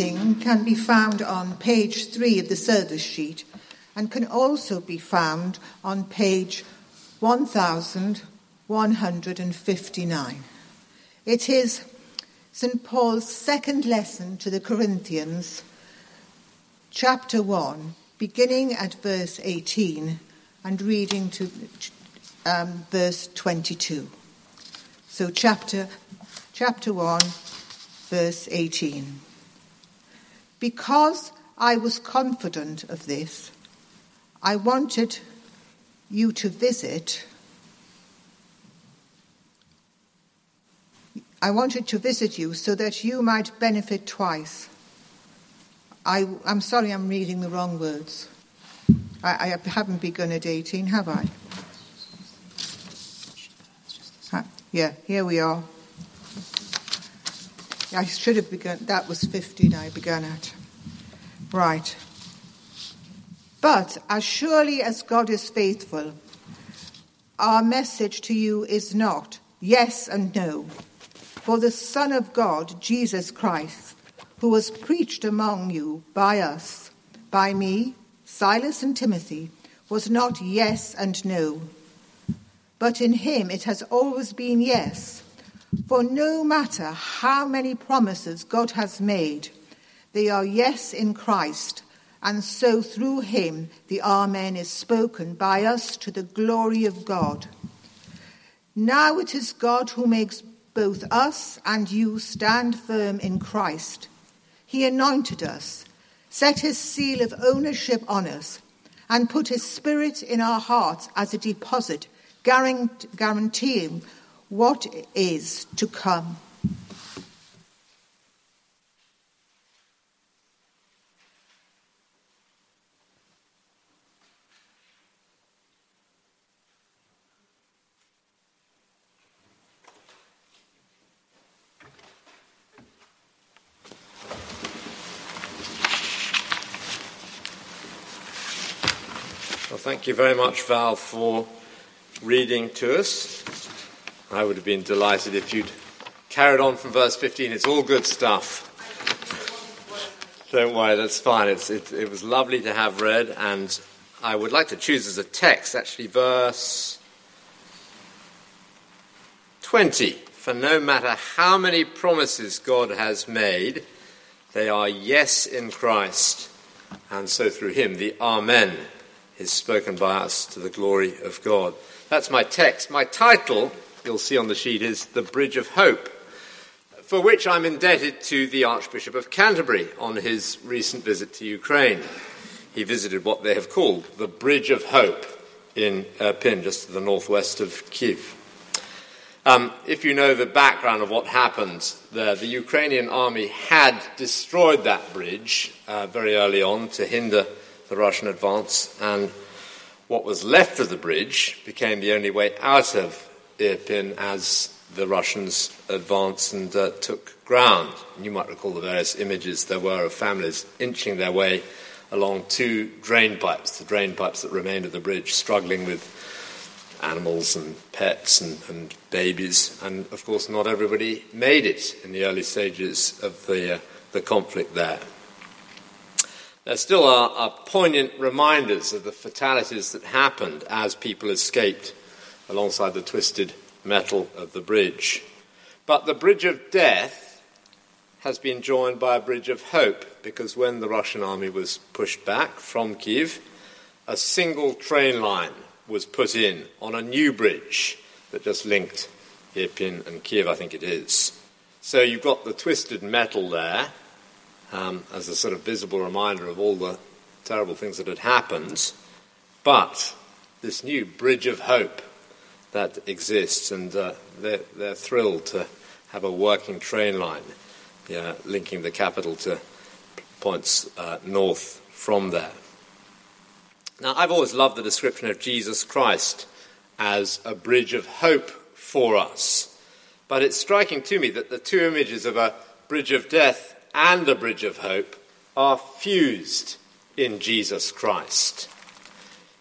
can be found on page three of the service sheet and can also be found on page 1159. It is St. Paul's second lesson to the Corinthians, chapter 1, beginning at verse 18 and reading to um, verse 22. So, chapter, chapter 1, verse 18. Because I was confident of this, I wanted you to visit. I wanted to visit you so that you might benefit twice. I, am sorry, I'm reading the wrong words. I, I haven't begun at 18, have I? Yeah, here we are. I should have begun, that was 15 I began at. Right. But as surely as God is faithful, our message to you is not yes and no. For the Son of God, Jesus Christ, who was preached among you by us, by me, Silas and Timothy, was not yes and no. But in him it has always been yes for no matter how many promises God has made, they are yes in Christ, and so through him the Amen is spoken by us to the glory of God. Now it is God who makes both us and you stand firm in Christ. He anointed us, set his seal of ownership on us, and put his spirit in our hearts as a deposit, guaranteeing what is to come. Well, thank you very much, Val, for reading to us. I would have been delighted if you'd carried on from verse 15. It's all good stuff. Don't worry, that's fine. It, it was lovely to have read, and I would like to choose as a text, actually, verse 20. For no matter how many promises God has made, they are yes in Christ, and so through him the Amen is spoken by us to the glory of God. That's my text. My title you'll see on the sheet is the Bridge of Hope, for which I'm indebted to the Archbishop of Canterbury on his recent visit to Ukraine. He visited what they have called the Bridge of Hope in Irpin, just to the northwest of Kiev. Um, if you know the background of what happened there, the Ukrainian army had destroyed that bridge uh, very early on to hinder the Russian advance, and what was left of the bridge became the only way out of As the Russians advanced and uh, took ground. You might recall the various images there were of families inching their way along two drain pipes, the drain pipes that remained of the bridge, struggling with animals and pets and, and babies. And of course, not everybody made it in the early stages of the, uh, the conflict there. There still are, are poignant reminders of the fatalities that happened as people escaped alongside the twisted metal of the bridge. But the bridge of death has been joined by a bridge of hope because when the Russian army was pushed back from Kiev, a single train line was put in on a new bridge that just linked Irpin and Kiev, I think it is. So you've got the twisted metal there um, as a sort of visible reminder of all the terrible things that had happened, but this new bridge of hope that exists, and uh, they're, they're, thrilled to have a working train line yeah, linking the capital to points uh, north from there. Now, I've always loved the description of Jesus Christ as a bridge of hope for us, but it's striking to me that the two images of a bridge of death and a bridge of hope are fused in Jesus Christ.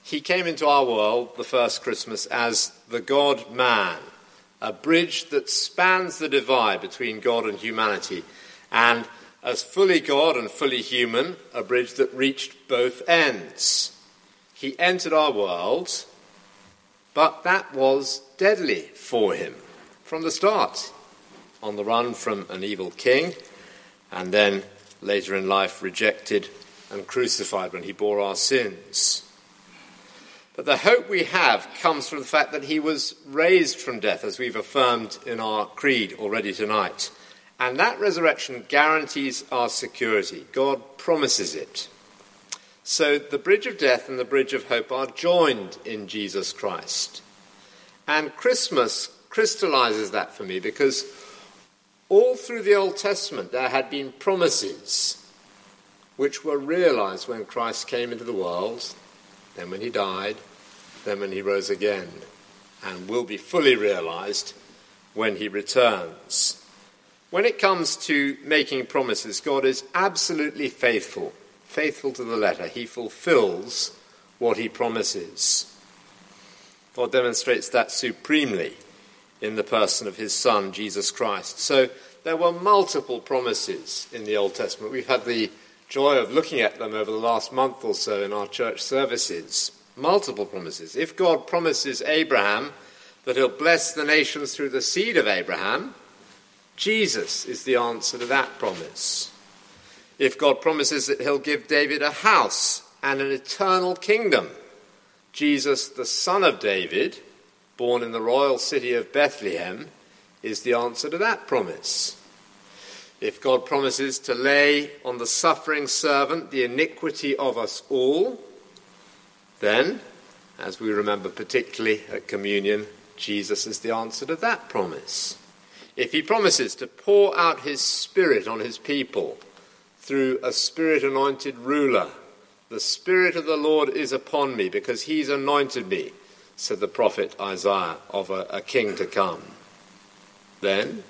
He came into our world the first Christmas as the God man, a bridge that spans the divide between God and humanity and As fully God and fully human, a bridge that reached both ends. He entered our world, but that was deadly for him from the start. On the run from an evil king, and then later in life rejected and crucified when he bore our sins. But the hope we have comes from the fact that he was raised from death, as we've affirmed in our creed already tonight. And that resurrection guarantees our security. God promises it. So the bridge of death and the bridge of hope are joined in Jesus Christ. And Christmas crystallizes that for me because all through the Old Testament there had been promises which were realized when Christ came into the world, then when he died, then when he rose again, and will be fully realized when he returns. When it comes to making promises, God is absolutely faithful, faithful to the letter. He fulfills what he promises. God demonstrates that supremely in the person of his Son, Jesus Christ. So there were multiple promises in the Old Testament. We've had the joy of looking at them over the last month or so in our church services. Multiple promises. If God promises Abraham that he'll bless the nations through the seed of Abraham, Jesus is the answer to that promise. If God promises that he'll give David a house and an eternal kingdom, Jesus, the son of David, born in the royal city of Bethlehem, is the answer to that promise. If God promises to lay on the suffering servant the iniquity of us all, then, as we remember particularly at communion, Jesus is the answer to that promise. If he promises to pour out his Spirit on his people through a Spirit anointed ruler, the Spirit of the Lord is upon me because he's anointed me, said the prophet Isaiah of a, a king to come. Then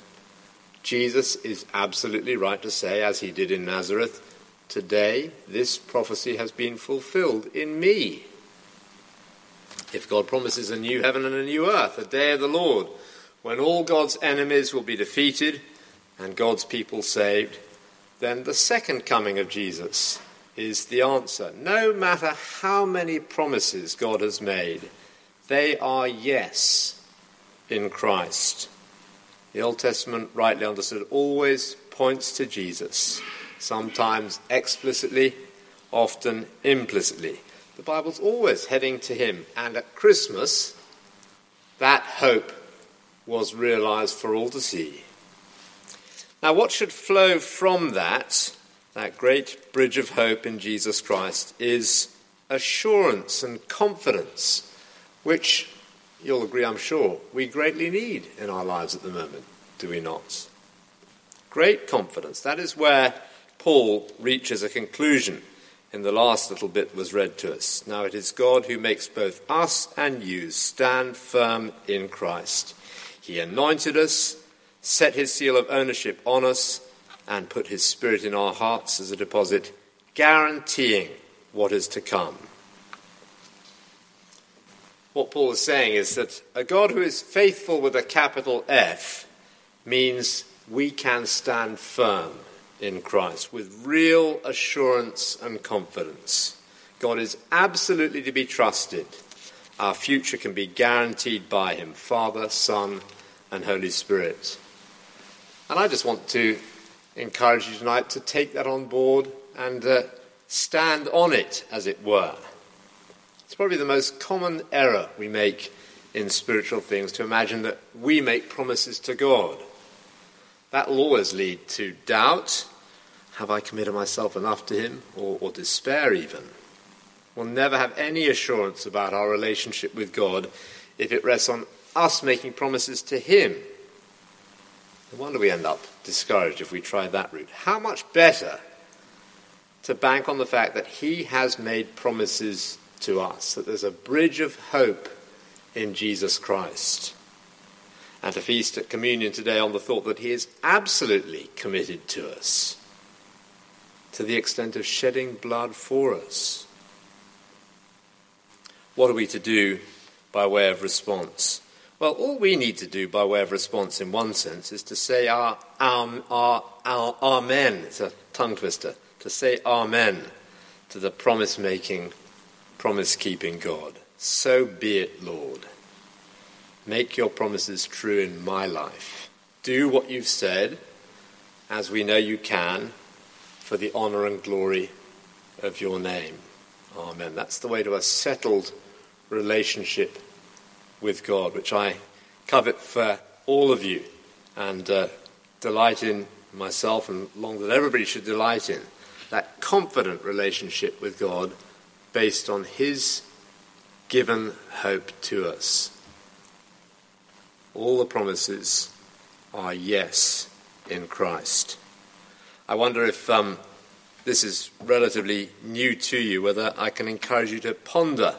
Jesus is absolutely right to say, as he did in Nazareth, Today this prophecy has been fulfilled in me. If God promises a new heaven and a new earth, a day of the Lord, when all God's enemies will be defeated and God's people saved, then the second coming of Jesus is the answer. No matter how many promises God has made, they are yes in Christ. The Old Testament, rightly understood, always points to Jesus, sometimes explicitly, often implicitly. The Bible's always heading to him, and at Christmas, that hope was realized for all to see. Now, what should flow from that, that great bridge of hope in Jesus Christ, is assurance and confidence, which you'll agree, I'm sure, we greatly need in our lives at the moment, do we not? Great confidence. That is where Paul reaches a conclusion in the last little bit was read to us. Now it is God who makes both us and you stand firm in Christ. He anointed us, set his seal of ownership on us, and put his spirit in our hearts as a deposit, guaranteeing what is to come what Paul is saying is that a God who is faithful with a capital F means we can stand firm in Christ with real assurance and confidence. God is absolutely to be trusted. Our future can be guaranteed by Him Father, Son, and Holy Spirit. And I just want to encourage you tonight to take that on board and uh, stand on it, as it were. It's probably the most common error we make in spiritual things to imagine that we make promises to God. That will always lead to doubt. Have I committed myself enough to Him? Or, or despair, even. We'll never have any assurance about our relationship with God if it rests on us making promises to Him. No wonder we end up discouraged if we try that route. How much better to bank on the fact that He has made promises to us, that there's a bridge of hope in Jesus Christ. And to feast at communion today on the thought that He is absolutely committed to us, to the extent of shedding blood for us. What are we to do by way of response? Well, all we need to do by way of response, in one sense, is to say our, our, our, our Amen. It's a tongue twister. To say Amen to the promise making, promise keeping God. So be it, Lord. Make your promises true in my life. Do what you've said, as we know you can, for the honour and glory of your name. Amen. That's the way to a settled relationship with God, which I covet for all of you and uh, delight in myself and long that everybody should delight in. That confident relationship with God based on His given hope to us. All the promises are yes in Christ. I wonder if um, this is relatively new to you, whether I can encourage you to ponder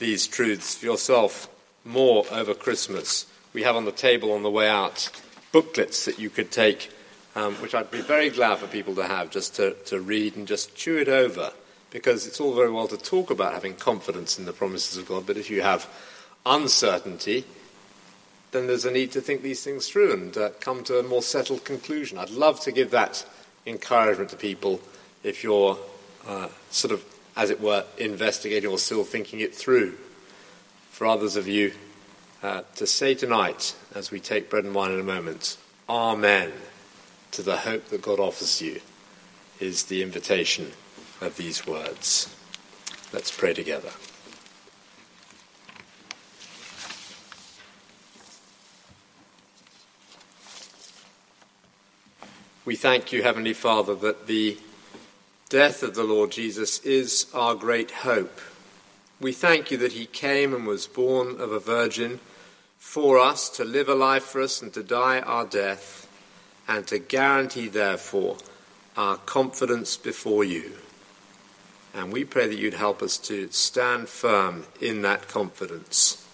these truths for yourself more over Christmas. We have on the table on the way out booklets that you could take, um, which I'd be very glad for people to have, just to, to read and just chew it over, because it's all very well to talk about having confidence in the promises of God, but if you have uncertainty, then there's a need to think these things through and uh, come to a more settled conclusion. I'd love to give that encouragement to people if you're uh, sort of, as it were, investigating or still thinking it through. For others of you, uh, to say tonight, as we take bread and wine in a moment, Amen to the hope that God offers you, is the invitation of these words. Let's pray together. We thank you, Heavenly Father, that the death of the Lord Jesus is our great hope. We thank you that he came and was born of a virgin for us, to live a life for us, and to die our death, and to guarantee, therefore, our confidence before you. And we pray that you'd help us to stand firm in that confidence,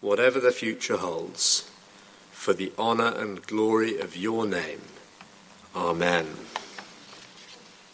whatever the future holds, for the honour and glory of your name. Amen.